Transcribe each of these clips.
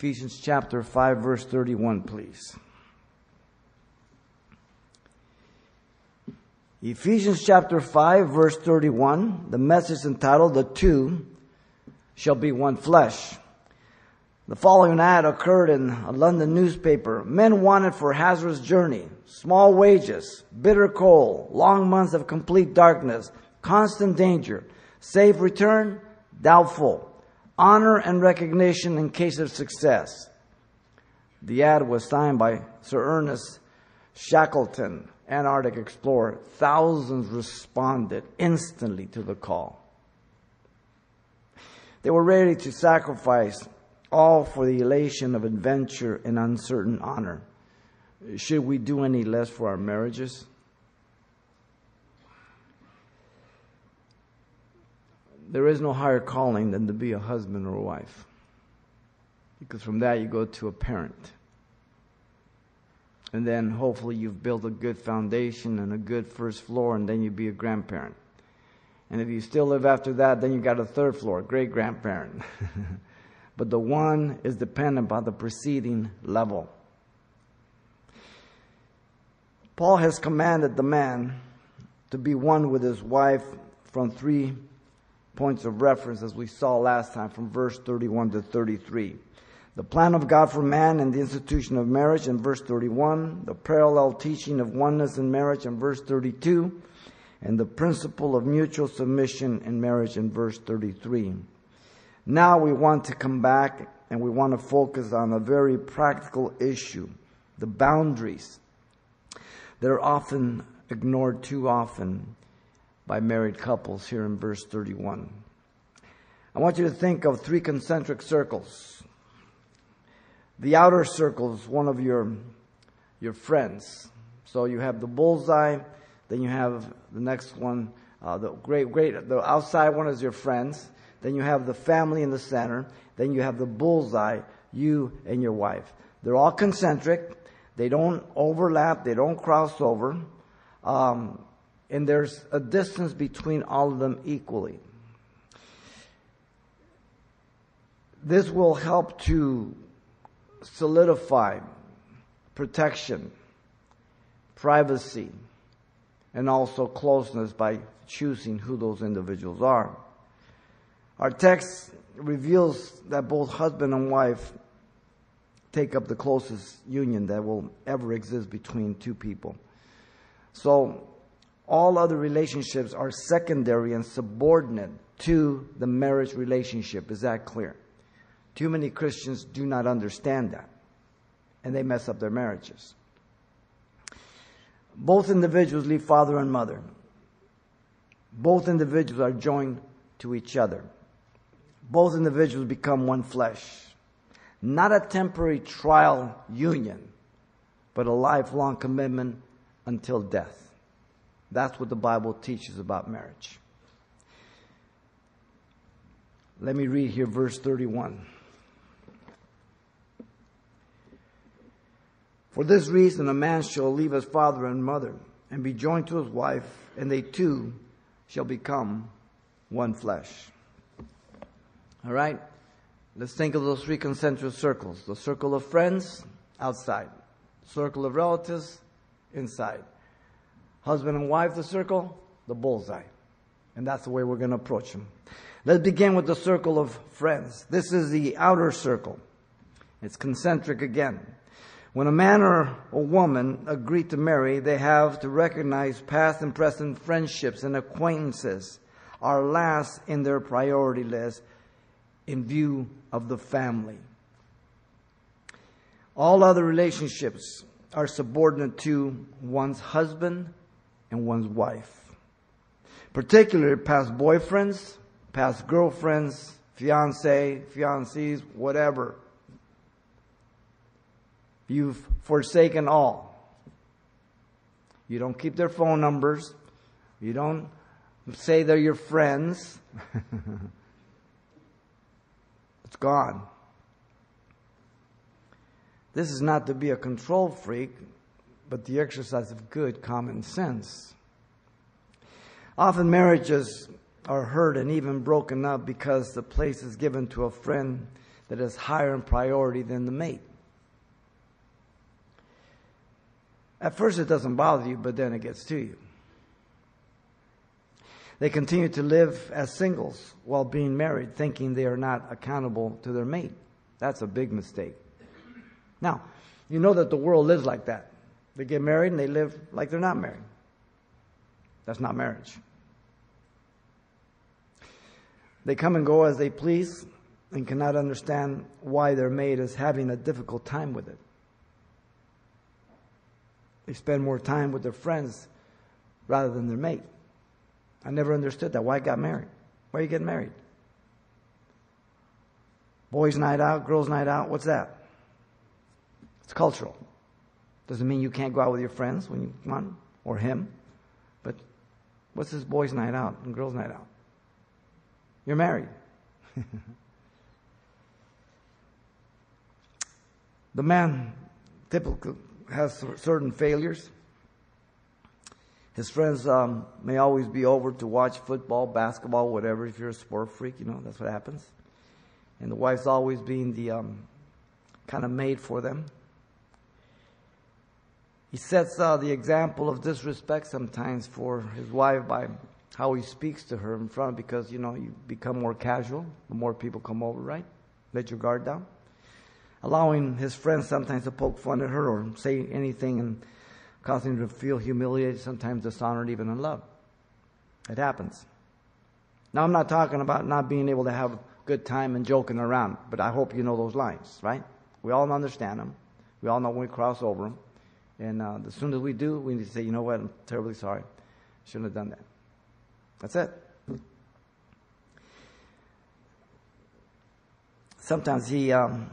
Ephesians chapter 5, verse 31, please. Ephesians chapter 5, verse 31, the message entitled, The Two Shall Be One Flesh. The following ad occurred in a London newspaper. Men wanted for hazardous journey, small wages, bitter cold, long months of complete darkness, constant danger, safe return, doubtful, honor and recognition in case of success. The ad was signed by Sir Ernest Shackleton, Antarctic explorer. Thousands responded instantly to the call. They were ready to sacrifice all for the elation of adventure and uncertain honor. Should we do any less for our marriages? There is no higher calling than to be a husband or a wife. Because from that you go to a parent. And then hopefully you've built a good foundation and a good first floor, and then you be a grandparent. And if you still live after that, then you got a third floor, great grandparent. but the one is dependent upon the preceding level. Paul has commanded the man to be one with his wife from three points of reference, as we saw last time, from verse 31 to 33. The plan of God for man and the institution of marriage in verse 31, the parallel teaching of oneness in marriage in verse 32, and the principle of mutual submission in marriage in verse 33. Now we want to come back and we want to focus on a very practical issue the boundaries that are often ignored too often by married couples here in verse 31. I want you to think of three concentric circles. The outer circle is one of your, your friends. So you have the bullseye, then you have the next one, uh, the great, great, the outside one is your friends, then you have the family in the center. Then you have the bullseye, you and your wife. They're all concentric. They don't overlap. They don't cross over. Um, and there's a distance between all of them equally. This will help to solidify protection, privacy, and also closeness by choosing who those individuals are. Our text reveals that both husband and wife take up the closest union that will ever exist between two people. So, all other relationships are secondary and subordinate to the marriage relationship. Is that clear? Too many Christians do not understand that, and they mess up their marriages. Both individuals leave father and mother. Both individuals are joined to each other both individuals become one flesh. Not a temporary trial union, but a lifelong commitment until death. That's what the Bible teaches about marriage. Let me read here verse 31. For this reason, a man shall leave his father and mother and be joined to his wife, and they two shall become one flesh. All right? Let's think of those three concentric circles the circle of friends, outside, circle of relatives, inside. Husband and wife, the circle, the bullseye. And that's the way we're going to approach them. Let's begin with the circle of friends. This is the outer circle. It's concentric again. When a man or a woman agree to marry, they have to recognize past and present friendships and acquaintances are last in their priority list in view of the family. All other relationships are subordinate to one's husband and one's wife, particularly past boyfriends, past girlfriends, fiance, fiancees, whatever. You've forsaken all. You don't keep their phone numbers. You don't say they're your friends. It's gone. This is not to be a control freak, but the exercise of good common sense. Often marriages are hurt and even broken up because the place is given to a friend that is higher in priority than the mate. At first, it doesn't bother you, but then it gets to you. They continue to live as singles while being married, thinking they are not accountable to their mate. That's a big mistake. Now, you know that the world lives like that. They get married and they live like they're not married. That's not marriage. They come and go as they please and cannot understand why their mate is having a difficult time with it. They spend more time with their friends rather than their mate. I never understood that. Why I got married? Why are you getting married? Boys' night out, girls' night out, what's that? It's cultural. Doesn't mean you can't go out with your friends when you want, or him. But what's this boys' night out and girls' night out? You're married. the man typically has certain failures. His friends um, may always be over to watch football, basketball, whatever. If you're a sport freak, you know that's what happens. And the wife's always being the um, kind of maid for them. He sets uh, the example of disrespect sometimes for his wife by how he speaks to her in front because, you know, you become more casual. The more people come over, right? Let your guard down. Allowing his friends sometimes to poke fun at her or say anything and causing her to feel humiliated, sometimes dishonored, even in love. It happens. Now, I'm not talking about not being able to have a good time and joking around, but I hope you know those lines, right? We all understand them. We all know when we cross over them. And uh, as soon as we do, we need to say, you know what, I'm terribly sorry. Shouldn't have done that. That's it. Sometimes he um,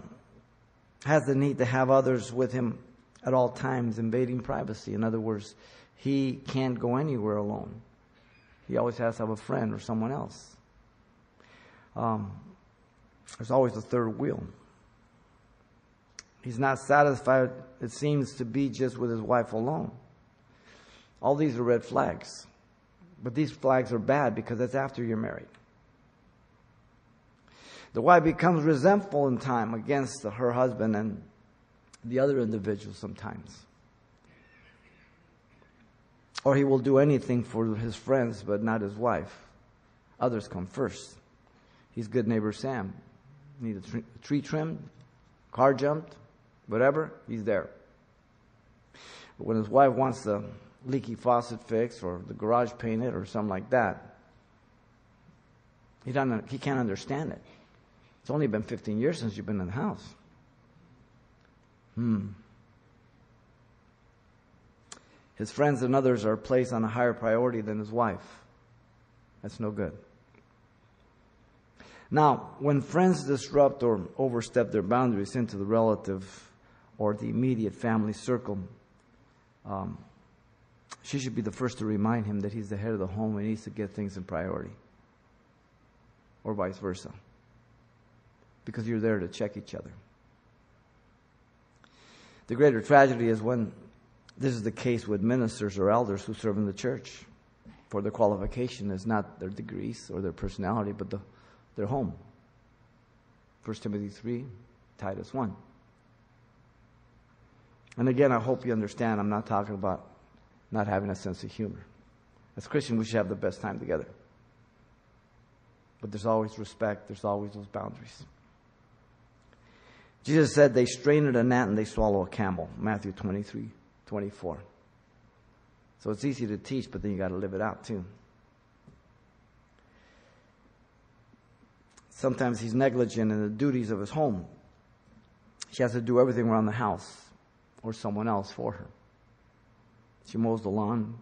has the need to have others with him at all times, invading privacy. In other words, he can't go anywhere alone. He always has to have a friend or someone else. Um, there's always a third wheel. He's not satisfied, it seems to be just with his wife alone. All these are red flags. But these flags are bad because that's after you're married. The wife becomes resentful in time against her husband and the other individual sometimes. Or he will do anything for his friends but not his wife. Others come first. He's good neighbor Sam. Need a tree trimmed, car jumped, whatever, he's there. But when his wife wants the leaky faucet fixed or the garage painted or something like that, he, doesn't, he can't understand it. It's only been 15 years since you've been in the house. Hmm. His friends and others are placed on a higher priority than his wife. That's no good. Now, when friends disrupt or overstep their boundaries into the relative or the immediate family circle, um, she should be the first to remind him that he's the head of the home and he needs to get things in priority. Or vice versa. Because you're there to check each other. The greater tragedy is when this is the case with ministers or elders who serve in the church. For their qualification is not their degrees or their personality, but the, their home. 1 Timothy 3, Titus 1. And again, I hope you understand, I'm not talking about not having a sense of humor. As Christians, we should have the best time together. But there's always respect, there's always those boundaries. Jesus said they strain at a gnat and they swallow a camel. Matthew 23, 24. So it's easy to teach, but then you got to live it out too. Sometimes he's negligent in the duties of his home. She has to do everything around the house or someone else for her. She mows the lawn,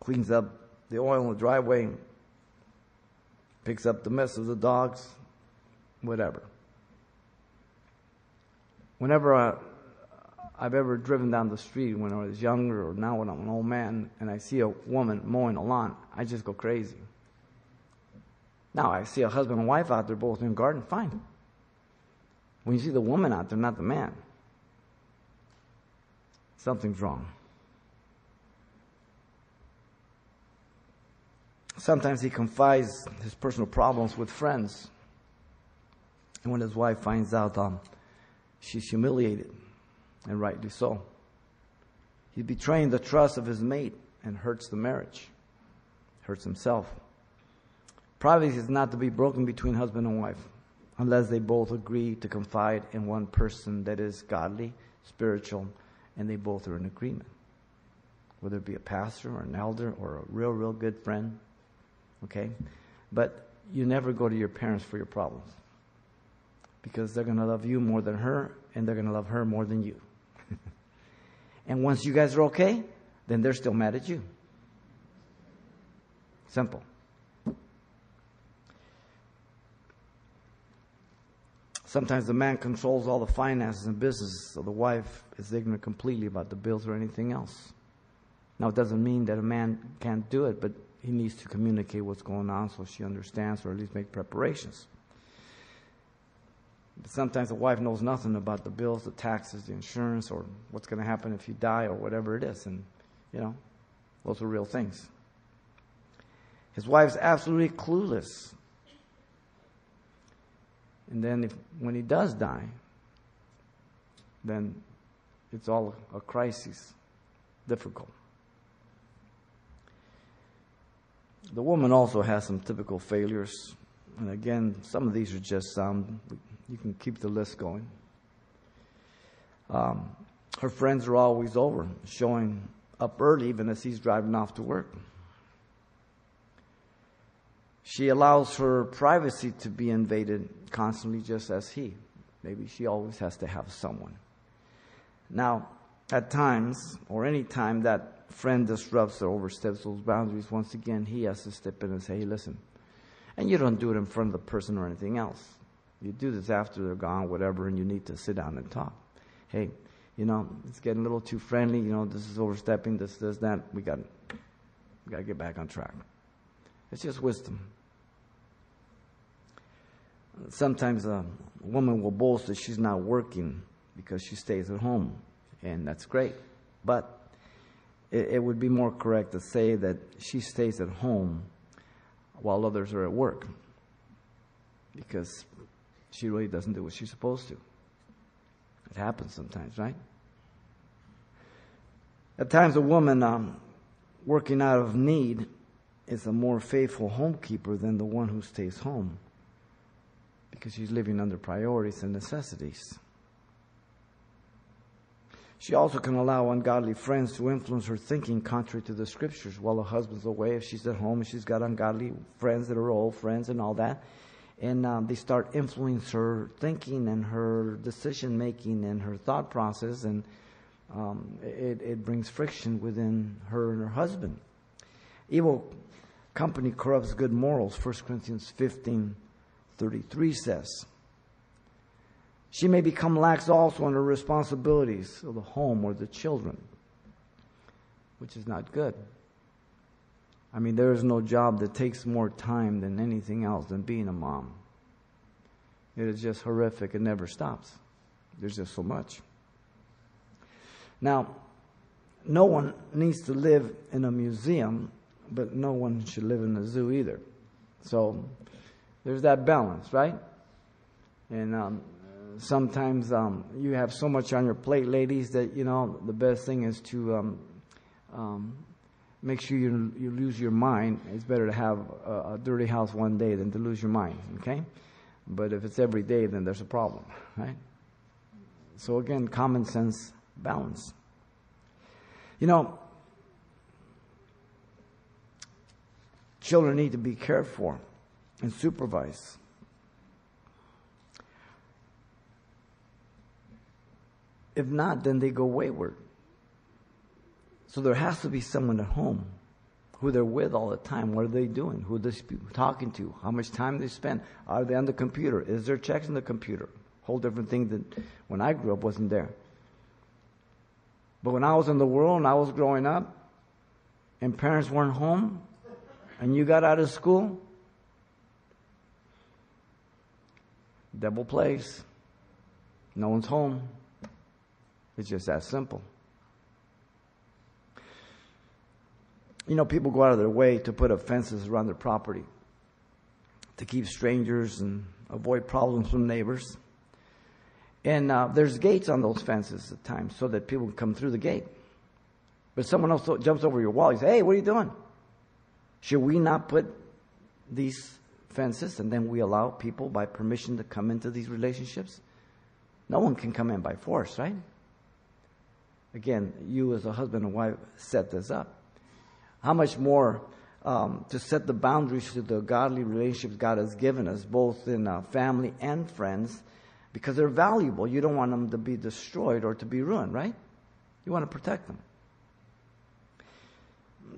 cleans up the oil in the driveway, picks up the mess of the dogs, whatever. Whenever I, I've ever driven down the street when I was younger or now when I'm an old man and I see a woman mowing a lawn, I just go crazy. Now I see a husband and wife out there both in the garden, fine. When you see the woman out there, not the man, something's wrong. Sometimes he confides his personal problems with friends. And when his wife finds out, um, she's humiliated, and rightly so. He's betraying the trust of his mate and hurts the marriage, hurts himself. Privacy is not to be broken between husband and wife unless they both agree to confide in one person that is godly, spiritual, and they both are in agreement. Whether it be a pastor or an elder or a real, real good friend. Okay? But you never go to your parents for your problems because they're going to love you more than her and they're going to love her more than you. and once you guys are okay, then they're still mad at you. Simple. Sometimes the man controls all the finances and business, so the wife is ignorant completely about the bills or anything else. Now, it doesn't mean that a man can't do it, but he needs to communicate what's going on so she understands or at least make preparations. But sometimes the wife knows nothing about the bills, the taxes, the insurance, or what's going to happen if you die or whatever it is. And, you know, those are real things. His wife's absolutely clueless and then if, when he does die, then it's all a crisis, difficult. The woman also has some typical failures. And again, some of these are just some. You can keep the list going. Um, her friends are always over, showing up early even as he's driving off to work. She allows her privacy to be invaded constantly, just as he. Maybe she always has to have someone. Now, at times, or any time that friend disrupts or oversteps those boundaries, once again, he has to step in and say, hey, listen. And you don't do it in front of the person or anything else. You do this after they're gone, whatever, and you need to sit down and talk. Hey, you know, it's getting a little too friendly. You know, this is overstepping, this, this, that. We got, we got to get back on track. It's just wisdom. Sometimes a woman will boast that she's not working because she stays at home, and that's great. But it, it would be more correct to say that she stays at home while others are at work because she really doesn't do what she's supposed to. It happens sometimes, right? At times, a woman um, working out of need is a more faithful homekeeper than the one who stays home because she's living under priorities and necessities. She also can allow ungodly friends to influence her thinking contrary to the scriptures while her husband's away. If she's at home, and she's got ungodly friends that are old friends and all that. And um, they start influencing her thinking and her decision making and her thought process, and um, it, it brings friction within her and her husband. Evil company corrupts good morals, 1 Corinthians 15 33 says. She may become lax also in her responsibilities of the home or the children, which is not good. I mean, there is no job that takes more time than anything else than being a mom. It is just horrific. It never stops. There's just so much. Now, no one needs to live in a museum, but no one should live in a zoo either. So, there's that balance, right? And um, sometimes um, you have so much on your plate, ladies, that you know the best thing is to um, um, make sure you you lose your mind. It's better to have a, a, dirty house one day than to lose your mind. Okay, but if it's every day, then there's a problem, right? So again, common sense, balance. You know, children need to be cared for and supervise. If not, then they go wayward. So there has to be someone at home who they're with all the time. What are they doing? Who are they talking to? How much time they spend? Are they on the computer? Is there checks on the computer? Whole different thing that when I grew up wasn't there. But when I was in the world and I was growing up, and parents weren't home, and you got out of school, Devil plays. No one's home. It's just that simple. You know, people go out of their way to put up fences around their property to keep strangers and avoid problems from neighbors. And uh, there's gates on those fences at times so that people can come through the gate. But someone else jumps over your wall. You say, hey, what are you doing? Should we not put these fences and then we allow people by permission to come into these relationships? No one can come in by force, right? Again, you as a husband and wife set this up. How much more um, to set the boundaries to the godly relationships God has given us, both in uh, family and friends, because they're valuable. You don't want them to be destroyed or to be ruined, right? You want to protect them.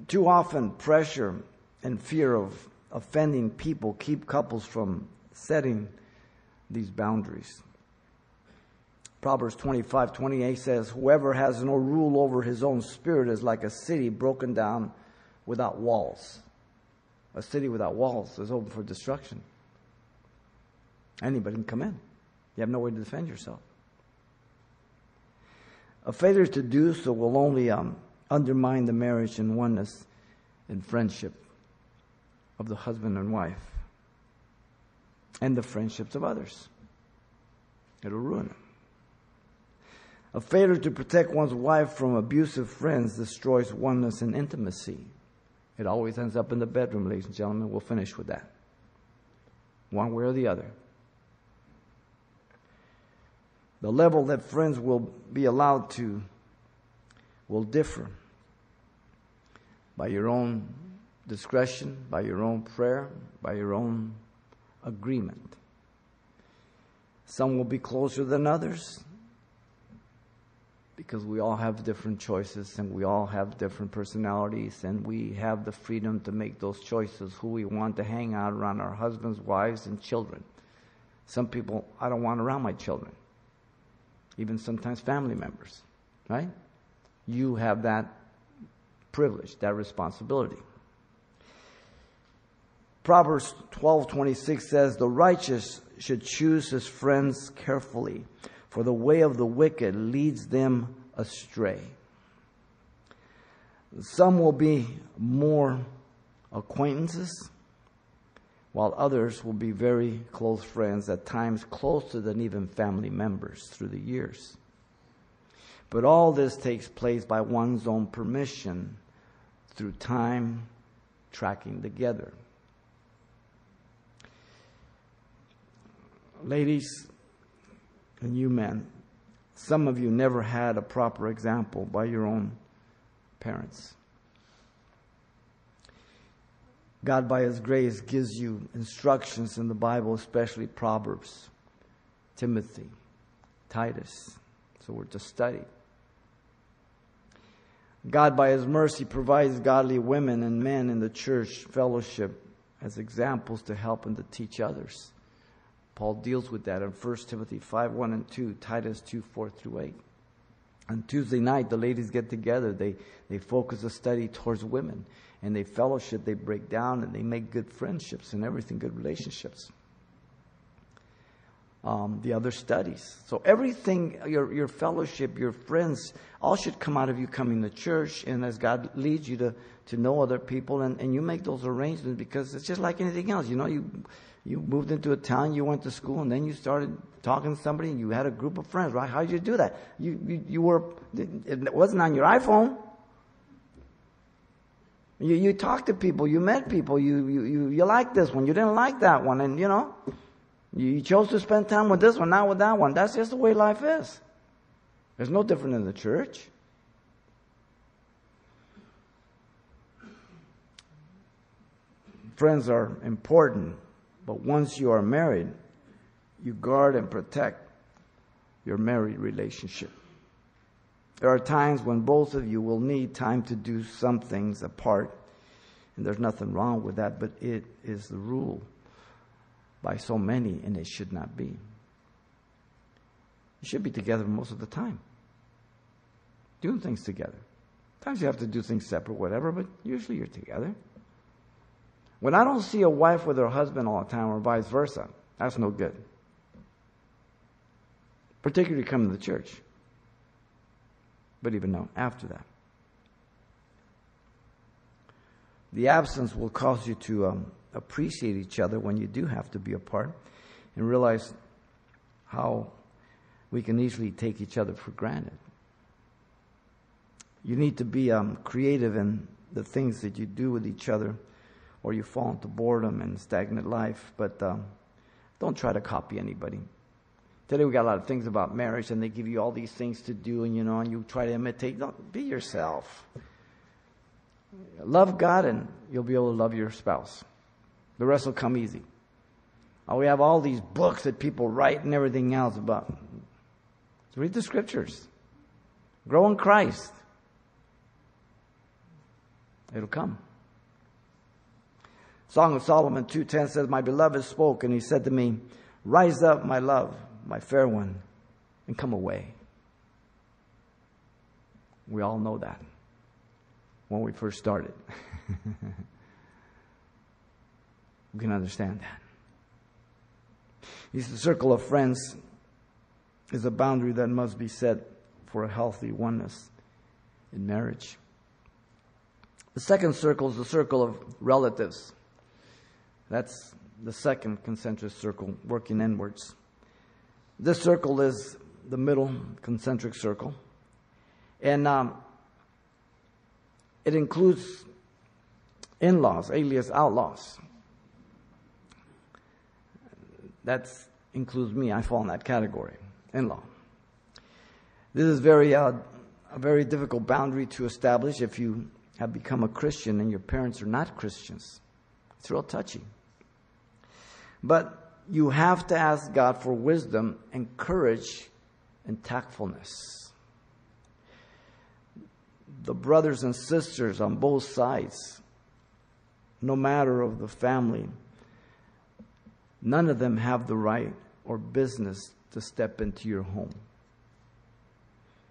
Too often, pressure and fear of offending people keep couples from setting these boundaries. Proverbs 25, 28 says, Whoever has no rule over his own spirit is like a city broken down without walls. A city without walls is open for destruction. Anybody can come in. You have no way to defend yourself. A failure to do so will only um, undermine the marriage and oneness and friendship of the husband and wife and the friendships of others. It'll ruin them. A failure to protect one's wife from abusive friends destroys oneness and intimacy. It always ends up in the bedroom, ladies and gentlemen. We'll finish with that. One way or the other. The level that friends will be allowed to will differ by your own discretion, by your own prayer, by your own agreement. Some will be closer than others because we all have different choices and we all have different personalities and we have the freedom to make those choices who we want to hang out around our husbands, wives, and children. Some people I don't want around my children, even sometimes family members, right? You have that privilege, that responsibility. Proverbs 12:26 says, "The righteous should choose his friends carefully, for the way of the wicked leads them astray." Some will be more acquaintances, while others will be very close friends, at times closer than even family members through the years. But all this takes place by one's own permission through time tracking together. Ladies and you men, some of you never had a proper example by your own parents. God, by His grace, gives you instructions in the Bible, especially Proverbs, Timothy, Titus. So we're to study. God, by His mercy, provides godly women and men in the church fellowship as examples to help and to teach others. Paul deals with that in 1 Timothy 5 1 and 2, Titus 2 4 through 8. On Tuesday night, the ladies get together. They, they focus the study towards women. And they fellowship, they break down, and they make good friendships and everything, good relationships um, the other studies. So everything, your, your fellowship, your friends, all should come out of you coming to church and as God leads you to, to know other people and, and you make those arrangements because it's just like anything else. You know, you, you moved into a town, you went to school and then you started talking to somebody and you had a group of friends, right? How did you do that? You, you, you were, it wasn't on your iPhone. You, you talked to people, you met people, you, you, you, you liked this one, you didn't like that one and you know, you chose to spend time with this one, not with that one. That's just the way life is. It's no different in the church. Friends are important, but once you are married, you guard and protect your married relationship. There are times when both of you will need time to do some things apart, and there's nothing wrong with that, but it is the rule by so many, and it should not be. You should be together most of the time, doing things together. Sometimes you have to do things separate, whatever, but usually you're together. When I don't see a wife with her husband all the time, or vice versa, that's no good. Particularly coming to the church. But even no, after that. The absence will cause you to um, appreciate each other when you do have to be apart and realize how we can easily take each other for granted. You need to be um, creative in the things that you do with each other, or you fall into boredom and stagnant life. But um, don't try to copy anybody. Today we got a lot of things about marriage, and they give you all these things to do, and you know, and you try to imitate. Don't be yourself. Love God, and you'll be able to love your spouse. The rest will come easy. Oh, we have all these books that people write and everything else about. Read the scriptures. Grow in Christ. It'll come. Song of Solomon 2:10 says, "My beloved spoke, and he said to me, Rise up, my love, my fair one, and come away." We all know that when we first started. we can understand that. The circle of friends is a boundary that must be set for a healthy oneness in marriage. The second circle is the circle of relatives. That's the second concentric circle, working inwards. This circle is the middle concentric circle. And um, it includes in laws, alias outlaws. That includes me. I fall in that category. In law. This is very, uh, a very difficult boundary to establish if you have become a Christian and your parents are not Christians. It's real touchy. But you have to ask God for wisdom and courage and tactfulness. The brothers and sisters on both sides, no matter of the family, none of them have the right or business to step into your home.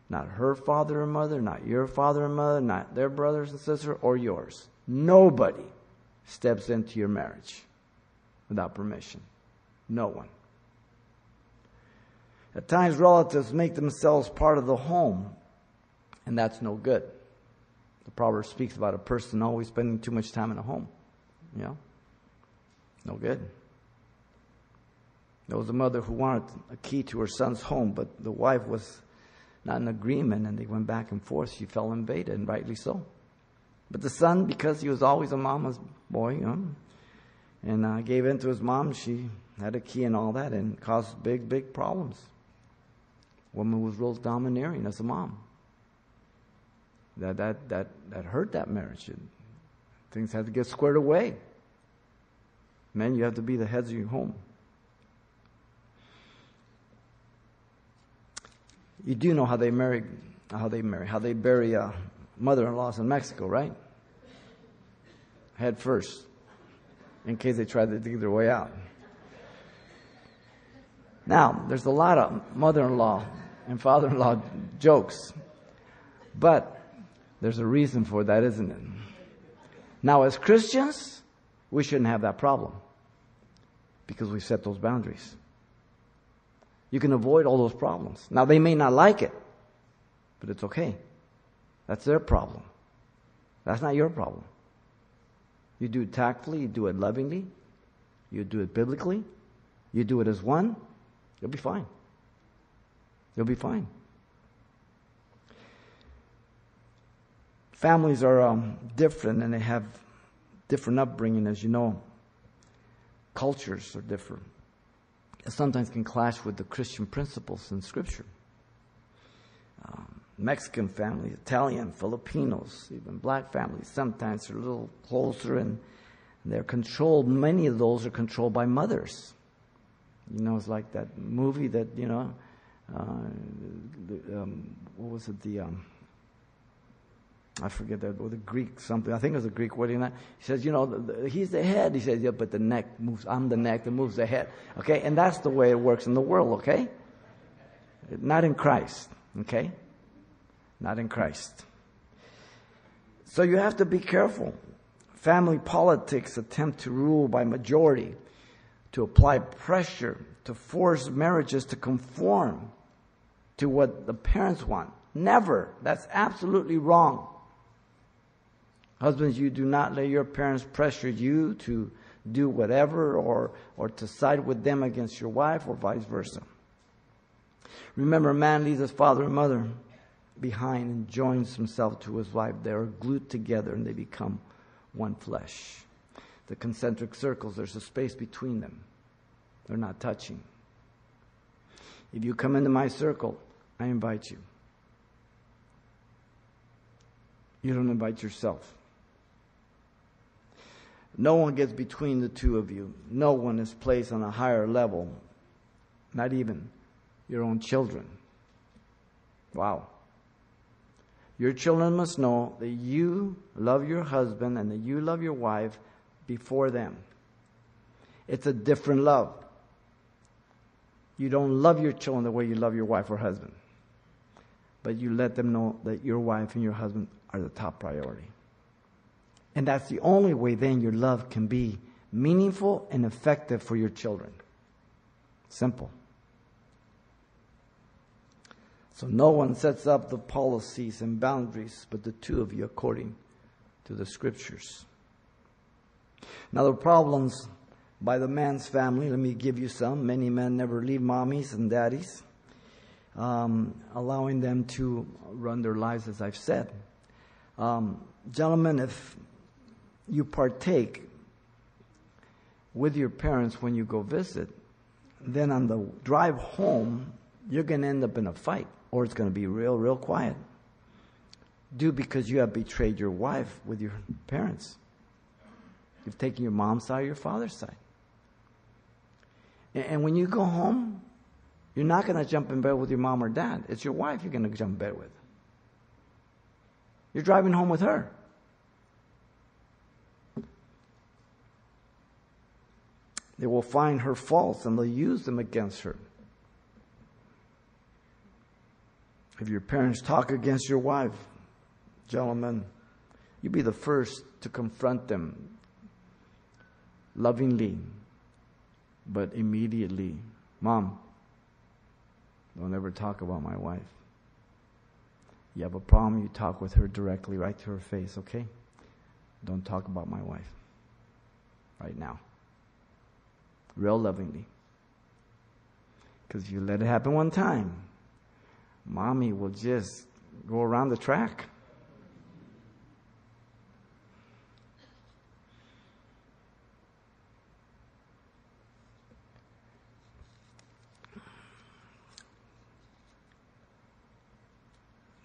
Not her father or mother, not your father or mother, not their brothers and sisters, or yours. Nobody steps into your marriage without permission. No one. At times, relatives make themselves part of the home, and that's no good. The proverb speaks about a person always spending too much time in a home. You know? No good. There was a mother who wanted a key to her son's home, but the wife was not in agreement, and they went back and forth. She fell in beta, and rightly so. But the son, because he was always a mama's boy, you know, and uh, gave in to his mom, she had a key and all that, and caused big, big problems. Woman was real domineering as a mom. That that that that hurt that marriage. Things had to get squared away. Men, you have to be the heads of your home. You do know how they marry, how they marry, how they bury uh, mother-in-laws in Mexico, right? Head first, in case they try to dig their way out. Now, there's a lot of mother-in-law and father-in-law jokes, but there's a reason for that, isn't it? Now, as Christians, we shouldn't have that problem because we set those boundaries. You can avoid all those problems. Now, they may not like it, but it's okay. That's their problem. That's not your problem. You do it tactfully, you do it lovingly, you do it biblically, you do it as one, you'll be fine. You'll be fine. Families are um, different and they have different upbringing, as you know. Cultures are different sometimes can clash with the Christian principles in Scripture. Um, Mexican families, Italian, Filipinos, even black families, sometimes are a little closer and they're controlled. Many of those are controlled by mothers. You know, it's like that movie that, you know, uh, the, um, what was it, the, um, I forget that, or the Greek something. I think it was a Greek that. He says, you know, the, the, he's the head. He says, yeah, but the neck moves. I'm the neck that moves the head. Okay, and that's the way it works in the world. Okay, not in Christ. Okay, not in Christ. So you have to be careful. Family politics attempt to rule by majority, to apply pressure, to force marriages to conform to what the parents want. Never. That's absolutely wrong. Husbands, you do not let your parents pressure you to do whatever or, or to side with them against your wife or vice versa. Remember, man leaves his father and mother behind and joins himself to his wife. They are glued together and they become one flesh. The concentric circles, there's a space between them. They're not touching. If you come into my circle, I invite you. You don't invite yourself. No one gets between the two of you. No one is placed on a higher level, not even your own children. Wow. Your children must know that you love your husband and that you love your wife before them. It's a different love. You don't love your children the way you love your wife or husband, but you let them know that your wife and your husband are the top priority. And that's the only way then your love can be meaningful and effective for your children. Simple. So no one sets up the policies and boundaries but the two of you according to the scriptures. Now the problems by the man's family, let me give you some. Many men never leave mommies and daddies, um, allowing them to run their lives as I've said. Um, gentlemen, if you partake with your parents when you go visit, then on the drive home, you're going to end up in a fight or it's going to be real, real quiet. Do because you have betrayed your wife with your parents. You've taken your mom's side or your father's side. And when you go home, you're not going to jump in bed with your mom or dad. It's your wife you're going to jump in bed with. You're driving home with her. They will find her faults and they'll use them against her. If your parents talk against your wife, gentlemen, you be the first to confront them lovingly, but immediately. Mom, don't ever talk about my wife. You have a problem, you talk with her directly, right to her face, okay? Don't talk about my wife right now real lovingly. Because you let it happen one time, mommy will just go around the track.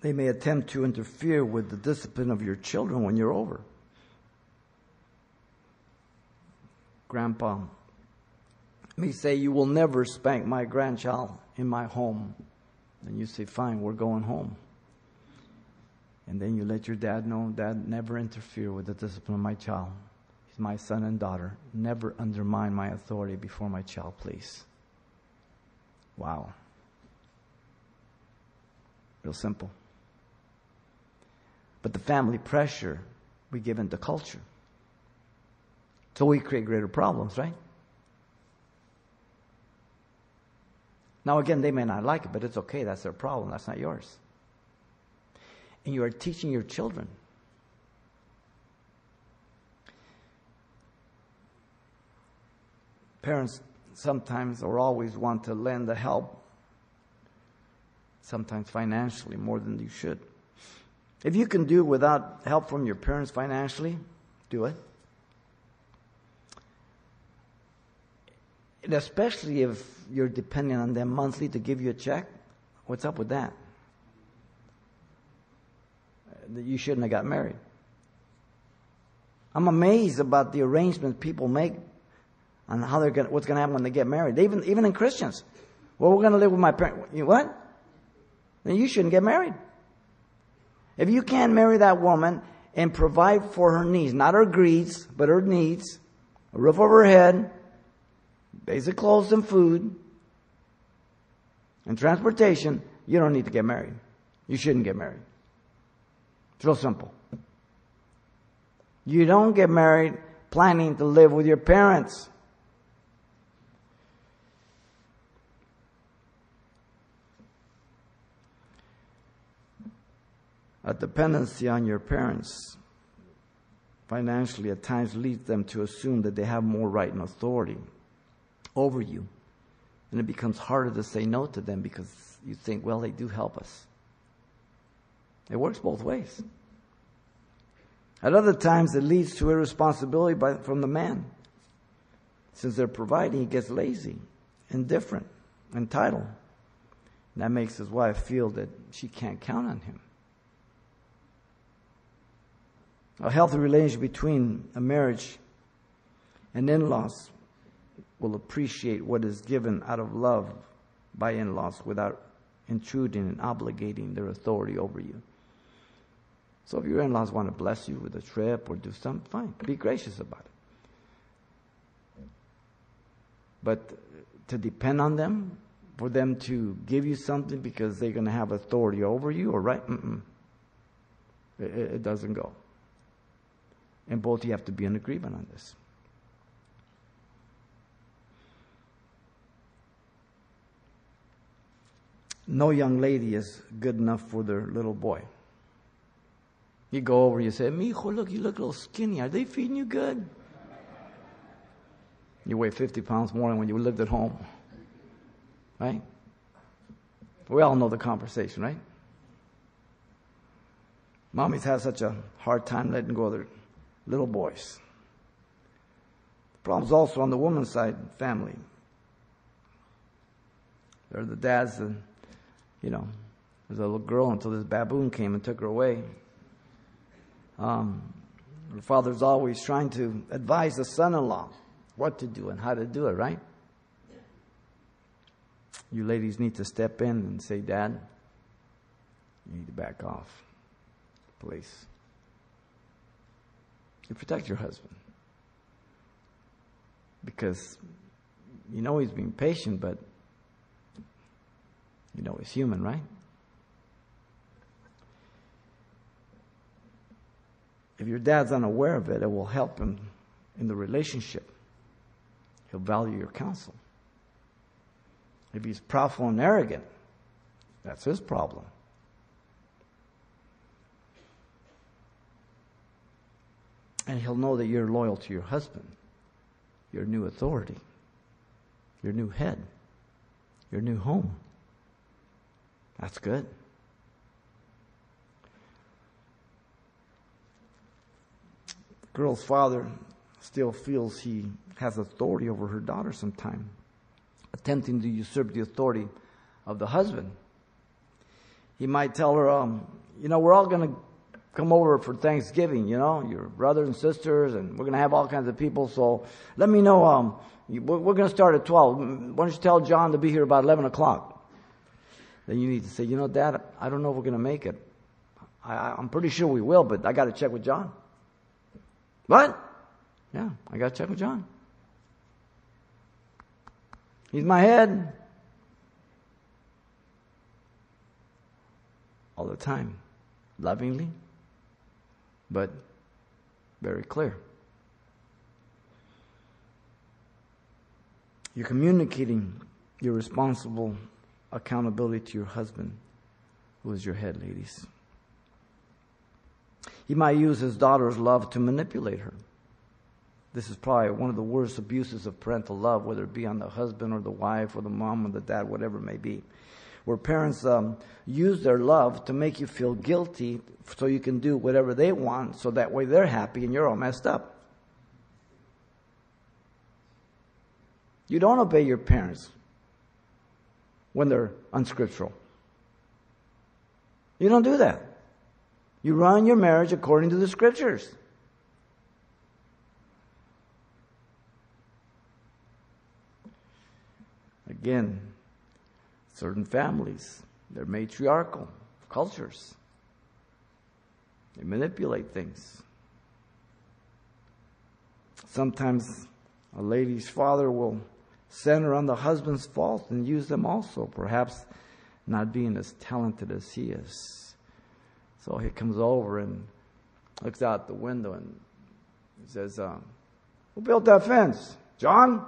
They may attempt to interfere with the discipline of your children when you're over. Grandpa, may say, You will never spank my grandchild in my home. And you say, Fine, we're going home. And then you let your dad know, Dad, never interfere with the discipline of my child. He's my son and daughter. Never undermine my authority before my child, please. Wow. Real simple. But the family pressure we give into culture. So we create greater problems, right? Now, again, they may not like it, but it's okay. That's their problem. That's not yours. And you are teaching your children. Parents sometimes or always want to lend the help, sometimes financially more than you should. If you can do without help from your parents financially, do it. Especially if you're depending on them monthly to give you a check. What's up with that? You shouldn't have got married. I'm amazed about the arrangements people make on how they're going what's going to happen when they get married. They even, even in Christians. Well, we're going to live with my parents. You what? Then you shouldn't get married. If you can't marry that woman and provide for her needs, not her greeds, but her needs, a roof over her head, basic clothes and food, and transportation, you don't need to get married. You shouldn't get married. It's real simple. You don't get married planning to live with your parents. A dependency on your parents financially at times leads them to assume that they have more right and authority over you. And it becomes harder to say no to them because you think, well, they do help us. It works both ways. At other times, it leads to irresponsibility by, from the man. Since they're providing, he gets lazy, indifferent, entitled. And that makes his wife feel that she can't count on him. A healthy relationship between a marriage and in laws will appreciate what is given out of love by in laws without intruding and obligating their authority over you. So if your in laws want to bless you with a trip or do something, fine. Be gracious about it. But to depend on them, for them to give you something because they're going to have authority over you, or right? It, it doesn't go. And both you have to be in agreement on this. No young lady is good enough for their little boy. You go over, you say, Mijo, look, you look a little skinny. Are they feeding you good? You weigh 50 pounds more than when you lived at home. Right? We all know the conversation, right? Mommies have such a hard time letting go of their little boys. The problem's also on the woman's side, family. They're the dads and, you know, there's a little girl until this baboon came and took her away. Um, her father's always trying to advise the son-in-law what to do and how to do it, right? You ladies need to step in and say, Dad, you need to back off, please. You protect your husband. Because you know he's being patient, but you know he's human, right? If your dad's unaware of it, it will help him in the relationship. He'll value your counsel. If he's proudful and arrogant, that's his problem. And he'll know that you're loyal to your husband, your new authority, your new head, your new home. That's good. The girl's father still feels he has authority over her daughter sometime, attempting to usurp the authority of the husband. He might tell her, um, you know, we're all going to come over for Thanksgiving, you know, your brothers and sisters, and we're going to have all kinds of people. So let me know. Um, we're going to start at 12. Why don't you tell John to be here about 11 o'clock? Then you need to say, you know, Dad, I don't know if we're going to make it. I, I'm pretty sure we will, but I got to check with John. What? Yeah, I got to check with John. He's my head. All the time. Lovingly, but very clear. You're communicating you're responsible accountability to your husband, who is your head, ladies. He might use his daughter's love to manipulate her. This is probably one of the worst abuses of parental love, whether it be on the husband or the wife or the mom or the dad, whatever it may be where parents um, use their love to make you feel guilty so you can do whatever they want so that way they're happy and you're all messed up. You don't obey your parents when they're unscriptural. You don't do that. You run your marriage according to the scriptures. Again, certain families. They're matriarchal cultures. They manipulate things. Sometimes a lady's father will center on the husband's fault and use them also, perhaps not being as talented as he is. So he comes over and looks out the window and says, um, Who built that fence? John?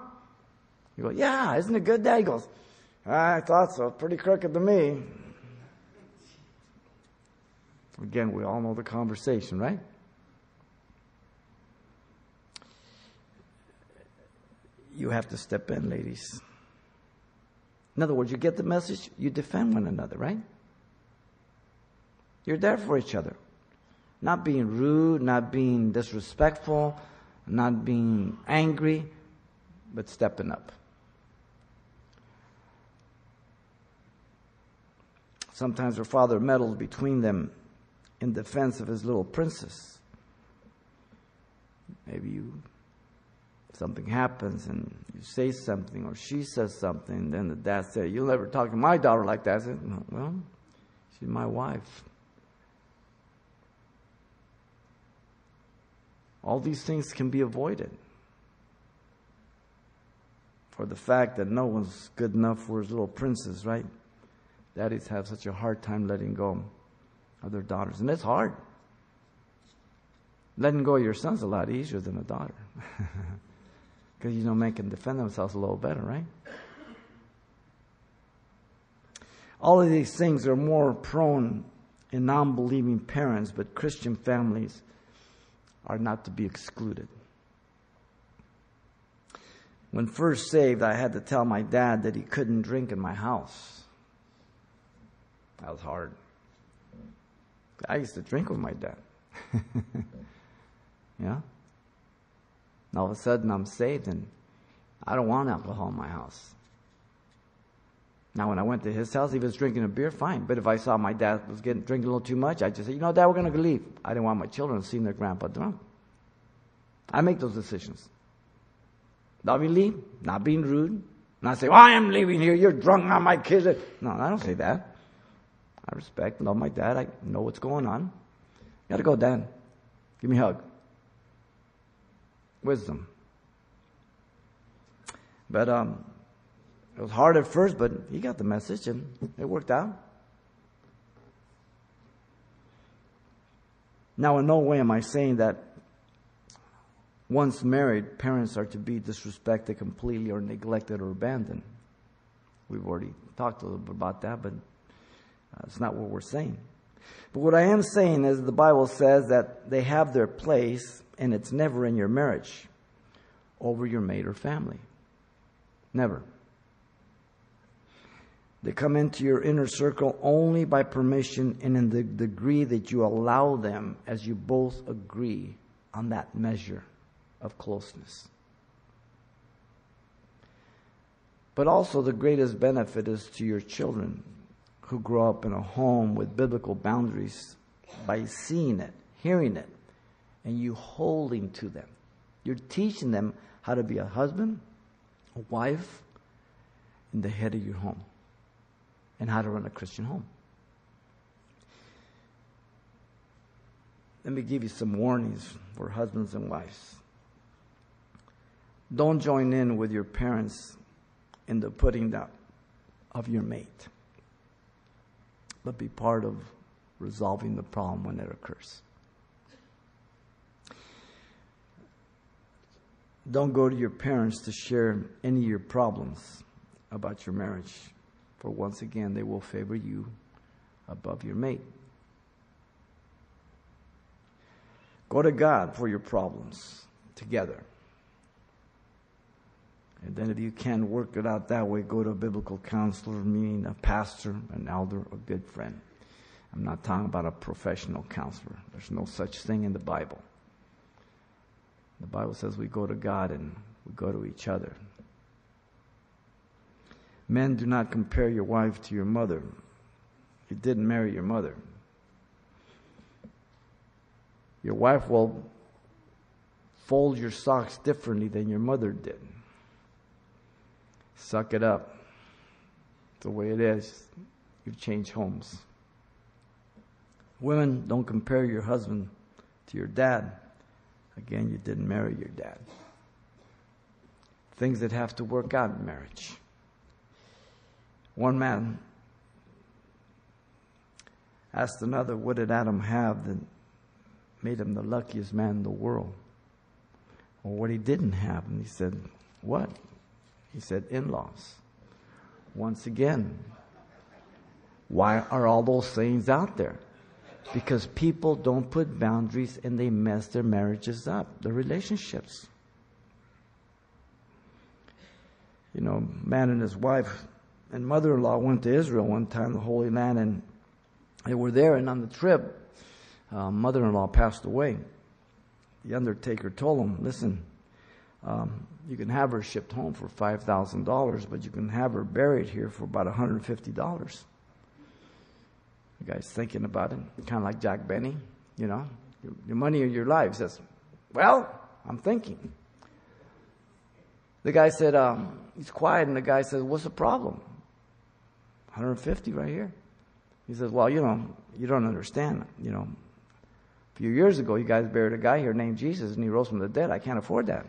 You go, Yeah, isn't it good, Dad? He goes, I thought so. Pretty crooked to me. Again, we all know the conversation, right? You have to step in, ladies. In other words, you get the message, you defend one another, right? You're there for each other. Not being rude, not being disrespectful, not being angry, but stepping up. Sometimes her father meddles between them in defense of his little princess. Maybe you something happens and you say something or she says something, then the dad says, You'll never talk to my daughter like that. I said, Well, she's my wife. All these things can be avoided. For the fact that no one's good enough for his little princess, right? Daddies have such a hard time letting go of their daughters. And it's hard. Letting go of your son's a lot easier than a daughter. Because you know men can defend themselves a little better, right? All of these things are more prone in non believing parents, but Christian families are not to be excluded. When first saved, I had to tell my dad that he couldn't drink in my house. That was hard. I used to drink with my dad. yeah? And all of a sudden I'm saved and I don't want alcohol in my house. Now, when I went to his house, he was drinking a beer, fine. But if I saw my dad was getting drinking a little too much, I'd just say, you know, Dad, we're going to leave. I didn't want my children seeing their grandpa drunk. I make those decisions. Lovingly, not being rude, not say, well, I am leaving here, you're drunk, not my kids. No, I don't say that. I respect, and love my dad, I know what's going on. You gotta go, Dad. Give me a hug. Wisdom. But um, it was hard at first, but he got the message and it worked out. Now, in no way am I saying that once married, parents are to be disrespected completely or neglected or abandoned. We've already talked a little bit about that, but uh, it's not what we're saying. But what I am saying is the Bible says that they have their place and it's never in your marriage over your mate or family. Never. They come into your inner circle only by permission and in the degree that you allow them as you both agree on that measure of closeness. But also, the greatest benefit is to your children who grow up in a home with biblical boundaries by seeing it, hearing it, and you holding to them. You're teaching them how to be a husband, a wife, and the head of your home, and how to run a Christian home. Let me give you some warnings for husbands and wives. Don't join in with your parents in the putting down of your mate, but be part of resolving the problem when it occurs. Don't go to your parents to share any of your problems about your marriage, for once again, they will favor you above your mate. Go to God for your problems together. And then, if you can't work it out that way, go to a biblical counselor, meaning a pastor, an elder, a good friend. I'm not talking about a professional counselor. There's no such thing in the Bible. The Bible says we go to God and we go to each other. Men, do not compare your wife to your mother. You didn't marry your mother. Your wife will fold your socks differently than your mother did. Suck it up. It's the way it is. You've changed homes. Women, don't compare your husband to your dad. Again, you didn't marry your dad. Things that have to work out in marriage. One man asked another, What did Adam have that made him the luckiest man in the world? Or what he didn't have? And he said, What? He said, In laws. Once again, why are all those things out there? Because people don't put boundaries and they mess their marriages up, their relationships. you know, man and his wife and mother-in-law went to Israel one time, the Holy Land, and they were there. And on the trip, uh, mother-in-law passed away. The undertaker told him, "Listen, um, you can have her shipped home for five thousand dollars, but you can have her buried here for about one hundred fifty dollars." The guy's thinking about it, kind of like Jack Benny, you know, your, your money or your life. Says, "Well, I'm thinking." The guy said, um, he's quiet, and the guy says, What's the problem? 150 right here. He says, Well, you know, you don't understand. You know, a few years ago, you guys buried a guy here named Jesus, and he rose from the dead. I can't afford that.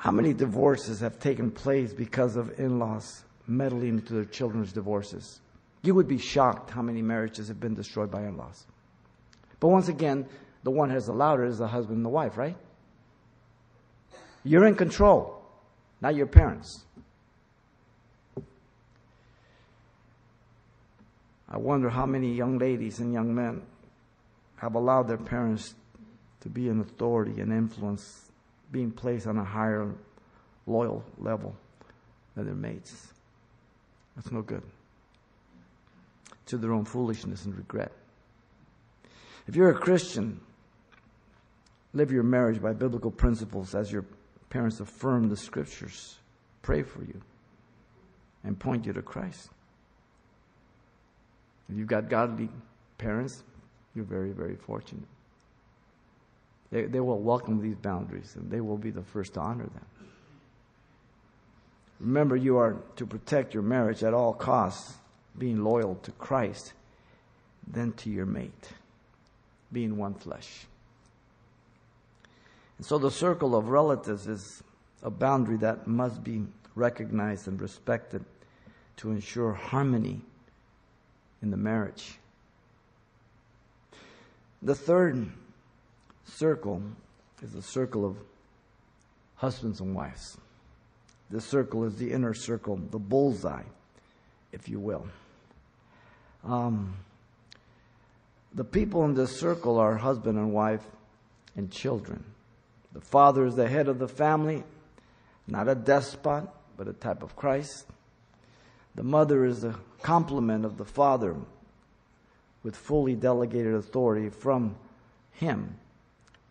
How many divorces have taken place because of in laws meddling into their children's divorces? You would be shocked how many marriages have been destroyed by in laws. But once again, the one who has allowed it is the husband and the wife, right? You're in control, not your parents. I wonder how many young ladies and young men have allowed their parents to be an authority and influence, being placed on a higher loyal level than their mates. That's no good. To their own foolishness and regret. If you're a Christian, live your marriage by biblical principles as your parents affirm the scriptures, pray for you, and point you to Christ. If you've got godly parents, you're very, very fortunate. They, they will welcome these boundaries and they will be the first to honor them. Remember, you are to protect your marriage at all costs, being loyal to Christ, then to your mate being one flesh. And so the circle of relatives is a boundary that must be recognized and respected to ensure harmony in the marriage. The third circle is the circle of husbands and wives. This circle is the inner circle, the bullseye, if you will. Um, the people in this circle are husband and wife and children. The father is the head of the family, not a despot, but a type of Christ. The mother is the complement of the father with fully delegated authority from him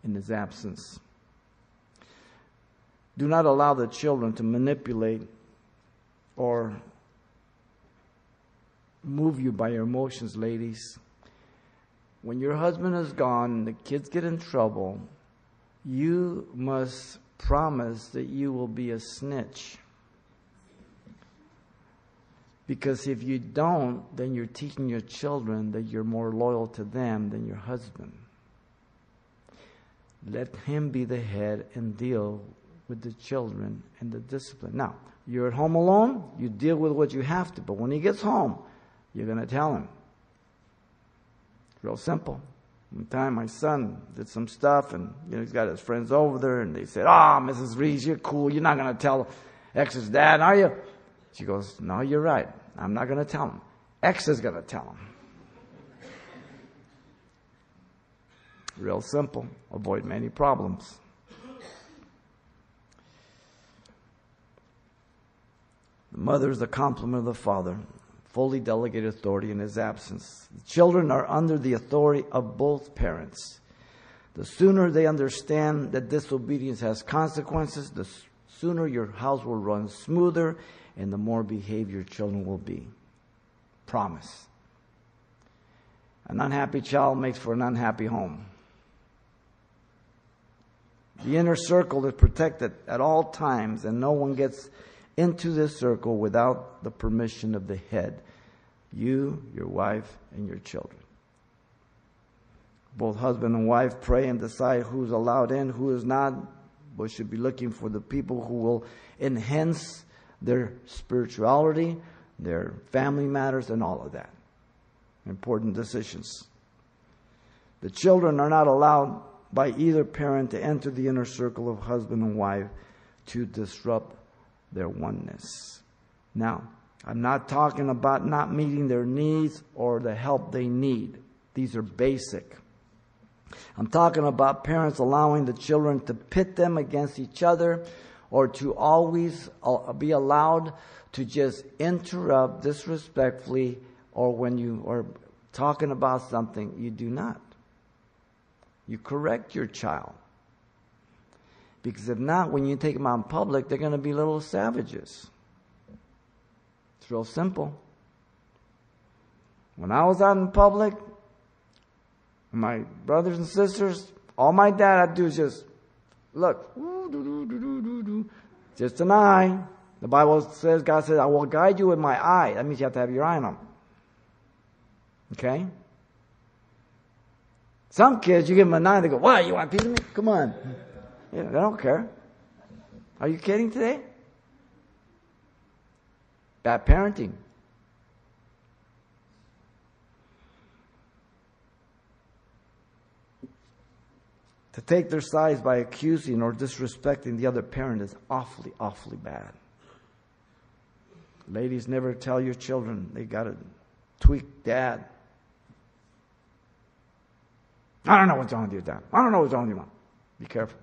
in his absence. Do not allow the children to manipulate or move you by your emotions, ladies when your husband is gone and the kids get in trouble, you must promise that you will be a snitch. Because if you don't, then you're teaching your children that you're more loyal to them than your husband. Let him be the head and deal with the children and the discipline. Now, you're at home alone, you deal with what you have to, but when he gets home, you're going to tell him, Real simple. One time my son did some stuff and you know, he's got his friends over there and they said, Ah, oh, Mrs. Reese, you're cool. You're not going to tell X's dad, are you? She goes, No, you're right. I'm not going to tell him. X is going to tell him. Real simple. Avoid many problems. The mother is the complement of the father fully delegated authority in his absence. The children are under the authority of both parents. The sooner they understand that disobedience has consequences, the sooner your house will run smoother and the more behaved your children will be. Promise. An unhappy child makes for an unhappy home. The inner circle is protected at all times, and no one gets into this circle without the permission of the head you, your wife, and your children. Both husband and wife pray and decide who's allowed in, who is not. but should be looking for the people who will enhance their spirituality, their family matters, and all of that. Important decisions. The children are not allowed by either parent to enter the inner circle of husband and wife to disrupt their oneness. Now, I'm not talking about not meeting their needs or the help they need. These are basic. I'm talking about parents allowing the children to pit them against each other or to always uh, be allowed to just interrupt disrespectfully or when you are talking about something, you do not. You correct your child. Because if not, when you take them out in public, they're going to be little savages. It's real simple. When I was out in public, my brothers and sisters, all my dad had to do is just look, just an eye. The Bible says, God says, I will guide you with my eye. That means you have to have your eye on them. Okay? Some kids, you give them a nine, they go, Why? You want a piece of me? Come on. Yeah, they don't care. Are you kidding today? Bad parenting. To take their sides by accusing or disrespecting the other parent is awfully, awfully bad. Ladies, never tell your children they got to tweak dad. I don't know what's wrong with your dad. I don't know what's wrong with your mom. Be careful.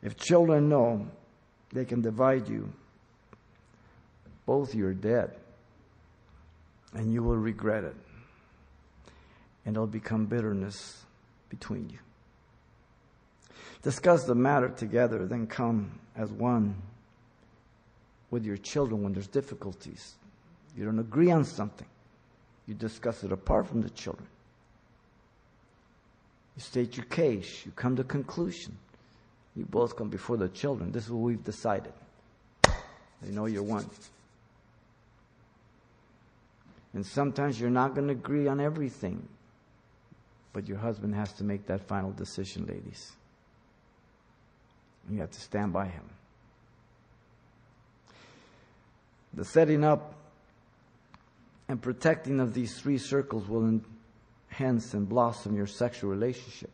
If children know they can divide you, both you're dead. And you will regret it. And it'll become bitterness between you. Discuss the matter together, then come as one with your children when there's difficulties. You don't agree on something. You discuss it apart from the children. You state your case. You come to conclusion. You both come before the children. This is what we've decided. They know you're one. And sometimes you're not going to agree on everything. But your husband has to make that final decision, ladies. You have to stand by him. The setting up and protecting of these three circles will enhance and blossom your sexual relationship.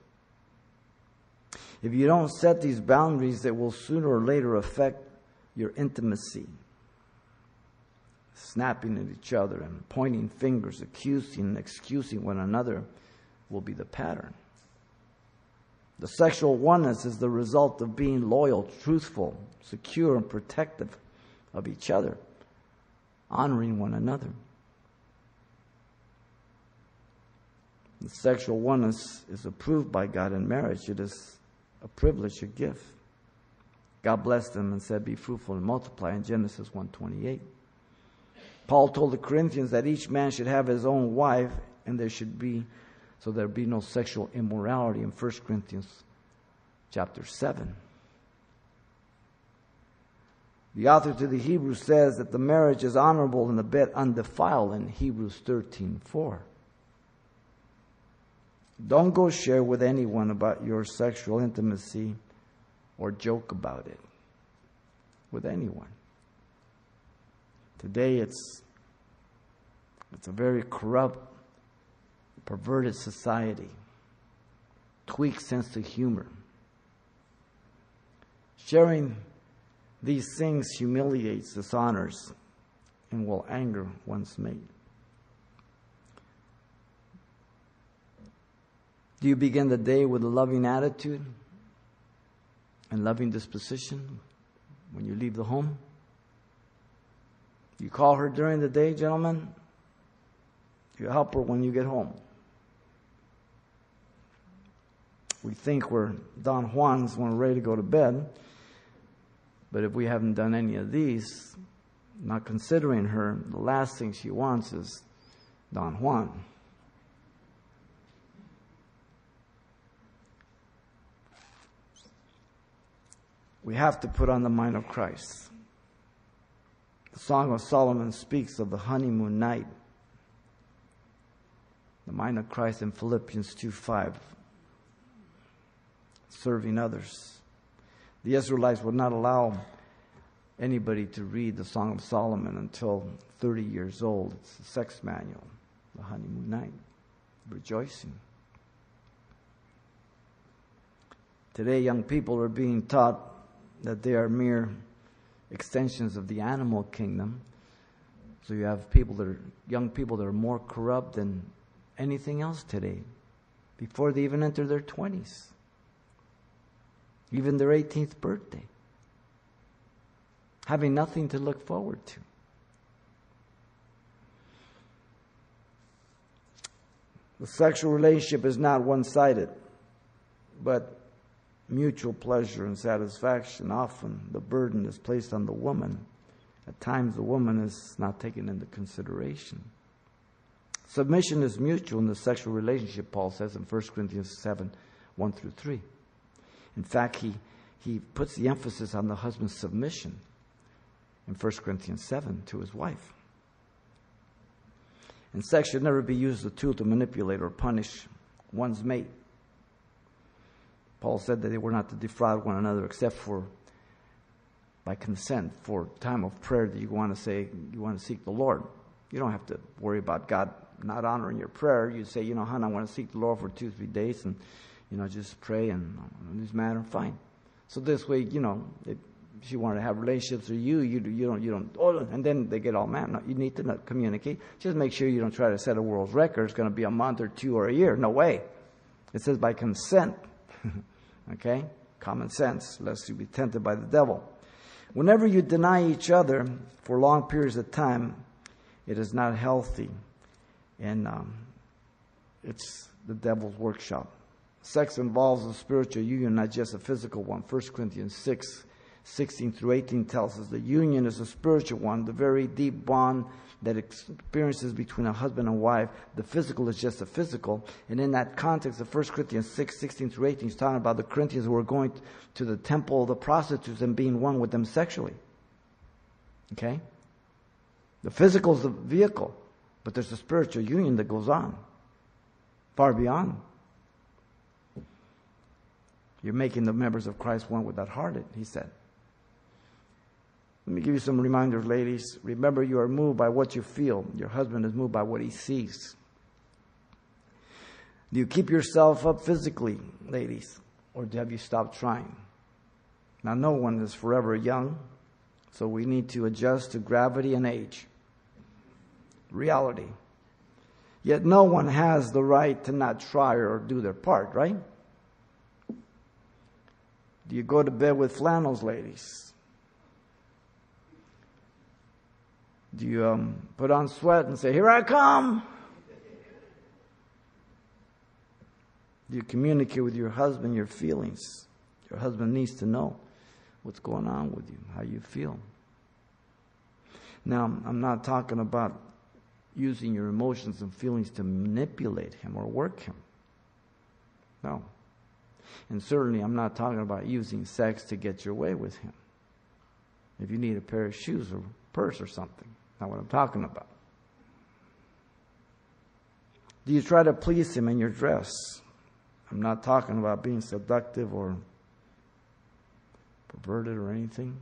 If you don't set these boundaries, it will sooner or later affect your intimacy. Snapping at each other and pointing fingers, accusing and excusing one another will be the pattern. The sexual oneness is the result of being loyal, truthful, secure, and protective of each other, honoring one another. The sexual oneness is approved by God in marriage. It is a privilege, a gift. God blessed them and said, Be fruitful and multiply in Genesis 1:28. Paul told the Corinthians that each man should have his own wife, and there should be so there be no sexual immorality in 1 Corinthians chapter 7. The author to the Hebrews says that the marriage is honorable and the bed undefiled in Hebrews 13:4. Don't go share with anyone about your sexual intimacy or joke about it with anyone. Today it's it's a very corrupt, perverted society. Tweak sense of humor. Sharing these things humiliates, dishonors, and will anger one's mate. Do you begin the day with a loving attitude and loving disposition when you leave the home? You call her during the day, gentlemen. You help her when you get home. We think we're Don Juans when we're ready to go to bed. But if we haven't done any of these, not considering her, the last thing she wants is Don Juan. we have to put on the mind of Christ. The Song of Solomon speaks of the honeymoon night. The mind of Christ in Philippians 2 5. Serving others. The Israelites would not allow anybody to read the Song of Solomon until 30 years old. It's the sex manual, the honeymoon night. Rejoicing. Today, young people are being taught that they are mere extensions of the animal kingdom. So you have people that are young people that are more corrupt than anything else today before they even enter their 20s, even their 18th birthday, having nothing to look forward to. The sexual relationship is not one sided, but mutual pleasure and satisfaction. Often the burden is placed on the woman. At times, the woman is not taken into consideration. Submission is mutual in the sexual relationship, Paul says in 1 Corinthians 7 1 through 3. In fact, he, he puts the emphasis on the husband's submission in 1 Corinthians 7 to his wife. And sex should never be used as a tool to manipulate or punish one's mate. Paul said that they were not to defraud one another except for by consent for time of prayer that you want to say you want to seek the Lord. You don't have to worry about God not honoring your prayer. You say, you know, hon, I want to seek the Lord for two, three days and, you know, just pray and in this matter, fine. So this way, you know, if she wanted to have relationships with you, you, you don't, you don't, oh, and then they get all mad. No, you need to not communicate. Just make sure you don't try to set a world record. It's going to be a month or two or a year. No way. It says by consent. okay? Common sense, lest you be tempted by the devil. Whenever you deny each other for long periods of time, it is not healthy. And um, it's the devil's workshop. Sex involves a spiritual union, not just a physical one. 1 Corinthians 6 16 through 18 tells us the union is a spiritual one, the very deep bond that experiences between a husband and wife. The physical is just a physical. And in that context of 1 Corinthians 6, 16 through 18, he's talking about the Corinthians who were going to the temple of the prostitutes and being one with them sexually. Okay? The physical is the vehicle, but there's a spiritual union that goes on far beyond. You're making the members of Christ one with that hearted, he said. Let me give you some reminders, ladies. Remember, you are moved by what you feel. Your husband is moved by what he sees. Do you keep yourself up physically, ladies, or have you stopped trying? Now, no one is forever young, so we need to adjust to gravity and age. Reality. Yet, no one has the right to not try or do their part, right? Do you go to bed with flannels, ladies? Do you um, put on sweat and say, Here I come? Do you communicate with your husband your feelings? Your husband needs to know what's going on with you, how you feel. Now, I'm not talking about using your emotions and feelings to manipulate him or work him. No. And certainly, I'm not talking about using sex to get your way with him. If you need a pair of shoes or purse or something, not what I'm talking about. Do you try to please him in your dress? I'm not talking about being seductive or perverted or anything.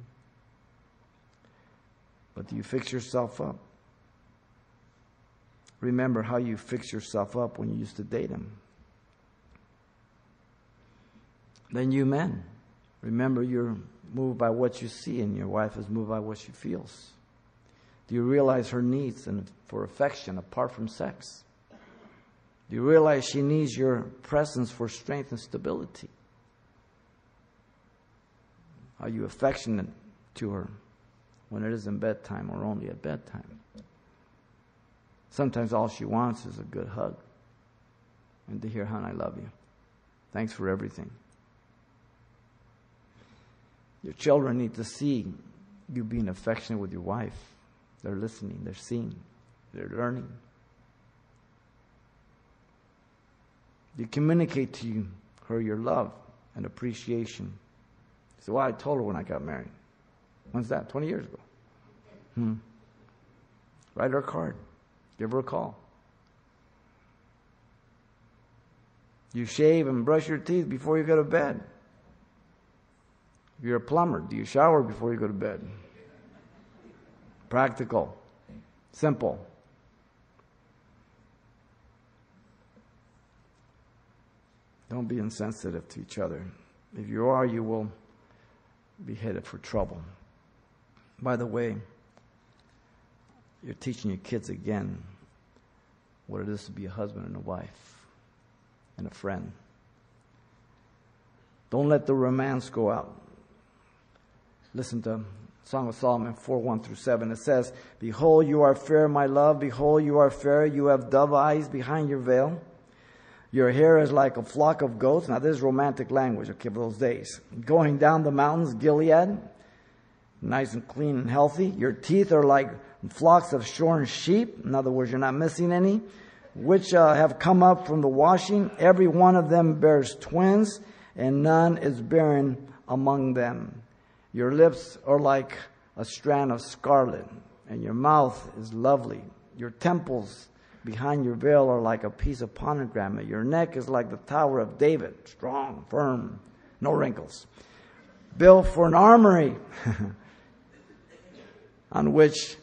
But do you fix yourself up? Remember how you fix yourself up when you used to date him. Then you men, remember you're moved by what you see, and your wife is moved by what she feels. Do you realize her needs and for affection apart from sex? Do you realize she needs your presence for strength and stability? Are you affectionate to her when it isn't bedtime or only at bedtime? Sometimes all she wants is a good hug and to hear, hon, I love you. Thanks for everything. Your children need to see you being affectionate with your wife. They're listening, they're seeing, they're learning. You communicate to you, her your love and appreciation. So well, I told her when I got married. When's that? 20 years ago. Hmm. Write her a card. Give her a call. You shave and brush your teeth before you go to bed. If you're a plumber, do you shower before you go to bed? Practical. Simple. Don't be insensitive to each other. If you are, you will be headed for trouble. By the way, you're teaching your kids again what it is to be a husband and a wife and a friend. Don't let the romance go out. Listen to Song of Solomon 4 1 through 7. It says, Behold, you are fair, my love. Behold, you are fair. You have dove eyes behind your veil. Your hair is like a flock of goats. Now, this is romantic language, okay, of those days. Going down the mountains, Gilead, nice and clean and healthy. Your teeth are like flocks of shorn sheep. In other words, you're not missing any, which uh, have come up from the washing. Every one of them bears twins, and none is barren among them. Your lips are like a strand of scarlet, and your mouth is lovely. Your temples behind your veil are like a piece of pomegranate. Your neck is like the Tower of David, strong, firm, no wrinkles. Built for an armory on which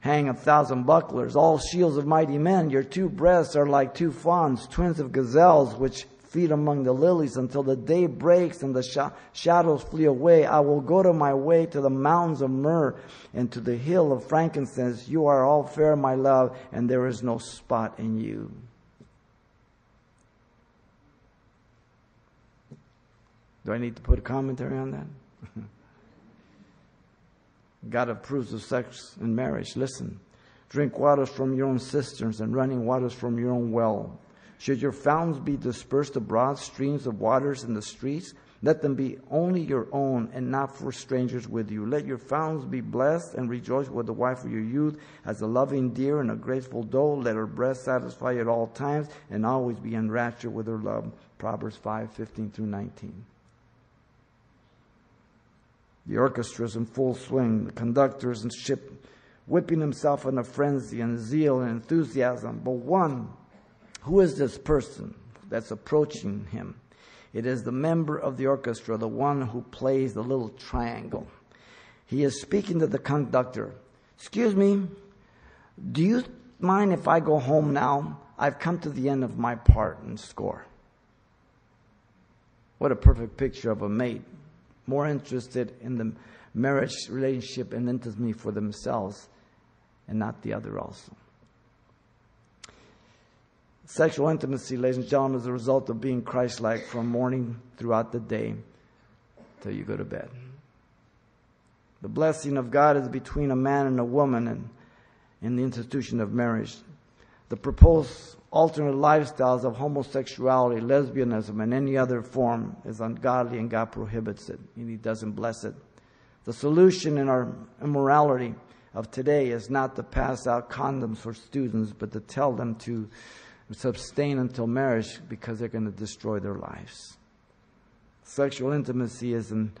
hang a thousand bucklers, all shields of mighty men. Your two breasts are like two fawns, twins of gazelles, which feed among the lilies until the day breaks and the sh- shadows flee away. I will go to my way to the mountains of myrrh and to the hill of frankincense. You are all fair, my love, and there is no spot in you. Do I need to put a commentary on that? God approves of sex and marriage. Listen. Drink waters from your own cisterns and running waters from your own well. Should your fountains be dispersed abroad, streams of waters in the streets, let them be only your own and not for strangers with you. Let your fountains be blessed and rejoice with the wife of your youth as a loving deer and a graceful doe. Let her breast satisfy you at all times and always be enraptured with her love. Proverbs 5, 15 through 19. The orchestra is in full swing. The conductors and ship whipping himself in a frenzy and zeal and enthusiasm. But one who is this person that's approaching him? It is the member of the orchestra, the one who plays the little triangle. He is speaking to the conductor. Excuse me, do you mind if I go home now? I've come to the end of my part and score. What a perfect picture of a mate, more interested in the marriage relationship and intimacy for themselves and not the other also. Sexual intimacy, ladies and gentlemen, is a result of being Christ like from morning throughout the day till you go to bed. The blessing of God is between a man and a woman and in the institution of marriage. The proposed alternate lifestyles of homosexuality, lesbianism, and any other form is ungodly and God prohibits it and He doesn't bless it. The solution in our immorality of today is not to pass out condoms for students, but to tell them to abstain until marriage because they're going to destroy their lives. Sexual intimacy is an,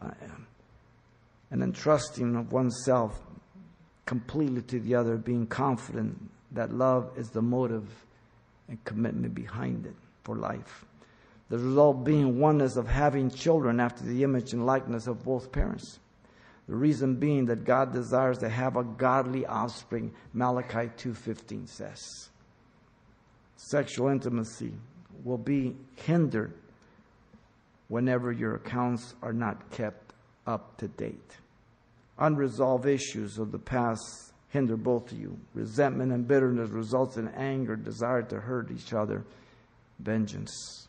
uh, an entrusting of oneself completely to the other, being confident that love is the motive and commitment behind it for life. The result being oneness of having children after the image and likeness of both parents. The reason being that God desires to have a godly offspring, Malachi 2:15 says sexual intimacy will be hindered whenever your accounts are not kept up to date. Unresolved issues of the past hinder both of you. Resentment and bitterness results in anger, desire to hurt each other, vengeance.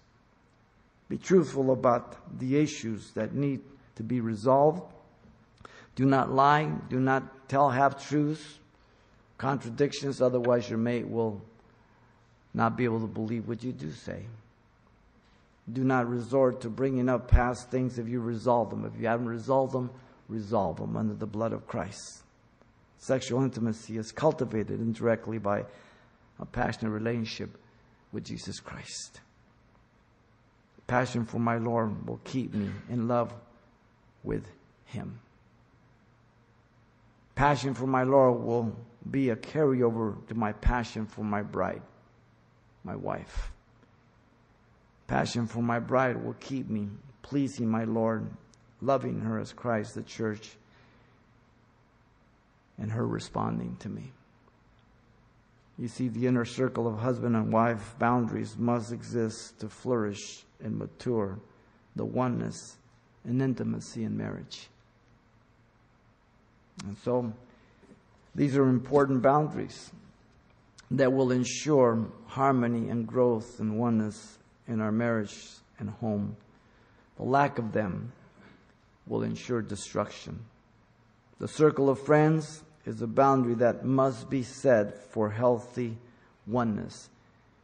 Be truthful about the issues that need to be resolved. Do not lie. Do not tell half truths, contradictions, otherwise, your mate will not be able to believe what you do say. Do not resort to bringing up past things if you resolve them. If you haven't resolved them, resolve them under the blood of Christ. Sexual intimacy is cultivated indirectly by a passionate relationship with Jesus Christ. Passion for my Lord will keep me in love with Him. Passion for my Lord will be a carryover to my passion for my bride my wife. Passion for my bride will keep me pleasing my Lord, loving her as Christ, the church, and her responding to me. You see, the inner circle of husband and wife boundaries must exist to flourish and mature the oneness and intimacy in marriage. And so these are important boundaries that will ensure harmony and growth and oneness in our marriage and home. The lack of them will ensure destruction. The circle of friends is a boundary that must be set for healthy oneness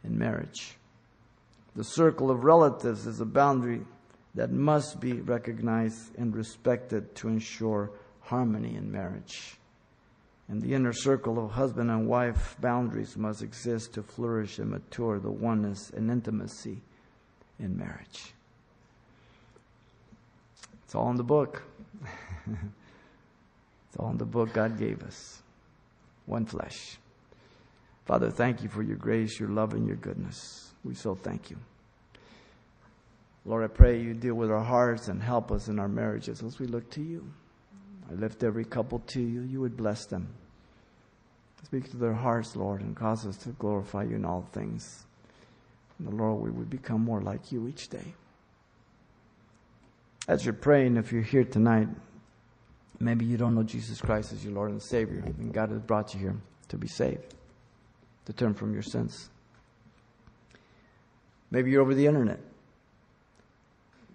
in marriage. The circle of relatives is a boundary that must be recognized and respected to ensure harmony in marriage. And the inner circle of husband and wife boundaries must exist to flourish and mature the oneness and intimacy in marriage. It's all in the book. it's all in the book God gave us. One flesh. Father, thank you for your grace, your love, and your goodness. We so thank you. Lord, I pray you deal with our hearts and help us in our marriages as we look to you. I lift every couple to you. You would bless them. Speak to their hearts, Lord, and cause us to glorify you in all things. And the Lord, we would become more like you each day. As you're praying, if you're here tonight, maybe you don't know Jesus Christ as your Lord and Savior, and God has brought you here to be saved, to turn from your sins. Maybe you're over the internet.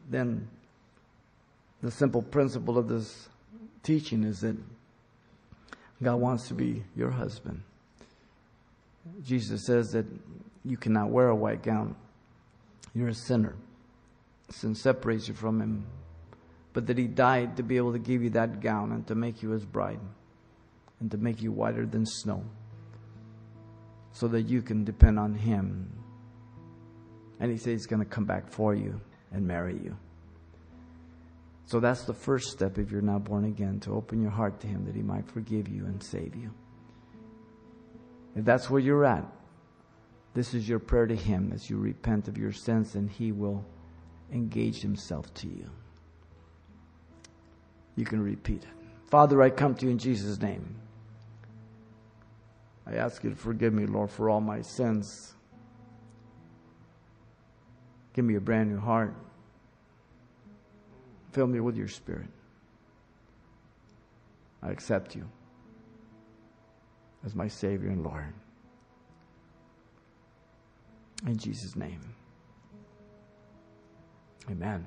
Then the simple principle of this teaching is that God wants to be your husband. Jesus says that you cannot wear a white gown. You're a sinner. Sin separates you from Him. But that He died to be able to give you that gown and to make you His bride and to make you whiter than snow so that you can depend on Him. And He says He's going to come back for you and marry you. So that's the first step if you're not born again to open your heart to Him that He might forgive you and save you. If that's where you're at, this is your prayer to Him as you repent of your sins and He will engage Himself to you. You can repeat it. Father, I come to you in Jesus' name. I ask you to forgive me, Lord, for all my sins. Give me a brand new heart. Fill me with your spirit. I accept you as my Savior and Lord. In Jesus' name. Amen.